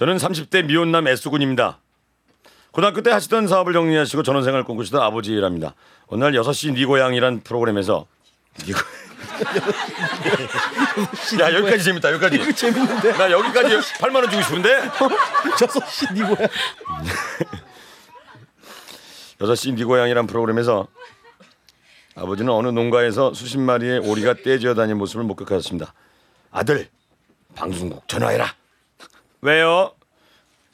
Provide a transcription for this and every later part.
저는 30대 미혼남 S군입니다. 고등학교 때 하시던 사업을 정리하시고 전원생활 꿈꾸시던 아버지랍니다. 어느 날 6시 니 고향이란 프로그램에서 니 고... 야 여기까지 재밌다 여기까지 이거 재밌는데. 나 여기까지 8만 원 주고 싶은데 저섯 시니 뭐야? 6시 니 고향이란 프로그램에서 아버지는 어느 농가에서 수십 마리의 오리가 떼지어 다니는 모습을 목격하셨습니다. 아들 방송국 전화해라. 왜요?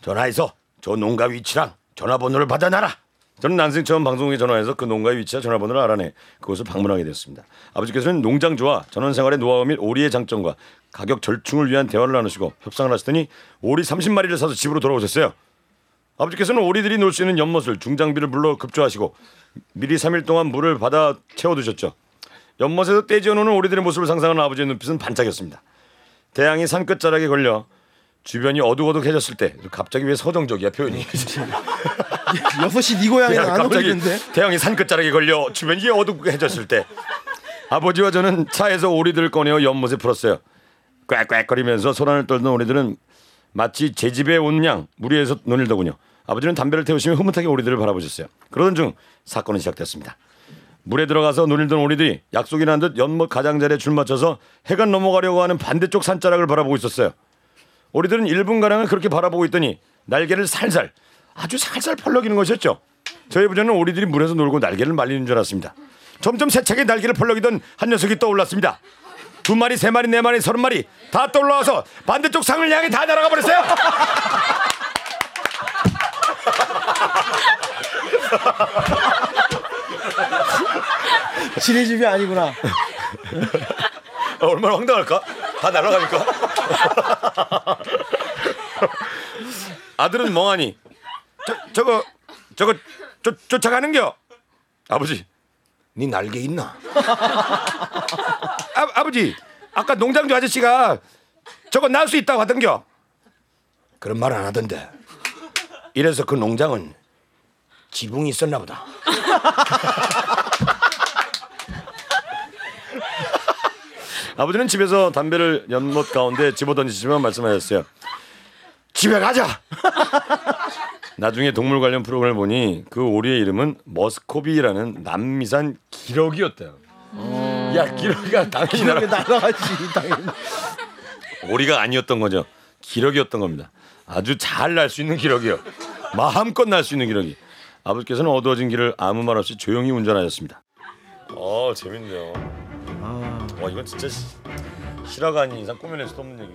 전화해서 저 농가 위치랑 전화번호를 받아놔라. 저는 난생 처음 방송국에 전화해서 그 농가의 위치와 전화번호를 알아내 그곳을 방문하게 됐습니다. 아버지께서는 농장주와 전원생활의 노하우 및 오리의 장점과 가격 절충을 위한 대화를 나누시고 협상을 하시더니 오리 30마리를 사서 집으로 돌아오셨어요. 아버지께서는 오리들이 놀 수 있는 연못을 중장비를 불러 급조하시고 미리 3일 동안 물을 받아 채워두셨죠. 연못에서 떼지어 노는 오리들의 모습을 상상하는 아버지의 눈빛은 반짝였습니다. 태양이 산끝자락에 걸려 주변이 어둑어둑해졌을 때 갑자기 왜 서정적이야 표현이 여섯 시니 고향에 안 어울리는데. 태양이 산 끝자락에 걸려 주변이 어둑해졌을 때 아버지와 저는 차에서 오리들을 꺼내어 연못에 풀었어요. 꽥꽥거리면서 소란을 떨던 오리들은 마치 제 집에 온 양 무리해서 논일더군요. 아버지는 담배를 태우시며 흐뭇하게 오리들을 바라보셨어요. 그러던 중 사건은 시작됐습니다. 물에 들어가서 논일던 오리들이 약속이 난듯 연못 가장자리에 줄 맞춰서 해가 넘어가려고 하는 반대쪽 산자락을 바라보고 있었어요. 오리들은 1분 가량을 그렇게 바라보고 있더니 날개를 살살 아주 살살 펄럭이는 것이었죠. 저희 부자는 오리들이 물에서 놀고 날개를 말리는 줄 알았습니다. 점점 세차게 날개를 펄럭이던 한 녀석이 떠올랐습니다. 두 마리, 세 마리, 네 마리, 서른 마리 다 떠올라와서 반대쪽 상을 향해 다 날아가 버렸어요. 지네 집이 아니구나. 아, 얼마나 황당할까? 다 날아가니까. 아들은 멍하니 저, 저거 저거 쫓, 쫓아가는겨. 아버지, 네 날개 있나? 아, 아버지, 아까 농장주 아저씨가 저거 날 수 있다고 하던겨. 그런 말 안 하던데. 이래서 그 농장은 지붕이 있었나 보다. 아버지는 집에서 담배를 연못 가운데 집어던지시며 말씀하셨어요. 집에 가자. 나중에 동물 관련 프로그램을 보니 그 오리의 이름은 머스코비라는 남미산 기러기였대요. 야 기러기가 당연히 나라 이렇게 날아가지 당연히. 오리가 아니었던 거죠. 기러기였던 겁니다. 아주 잘 날 수 있는 기러기요. 마음껏 날 수 있는 기러기. 아버지께서는 어두워진 길을 아무 말 없이 조용히 운전하셨습니다. 어 재밌네요. 와 이건 진짜 시- 실화가 아닌 이상 꾸며낼 수 없는 얘기.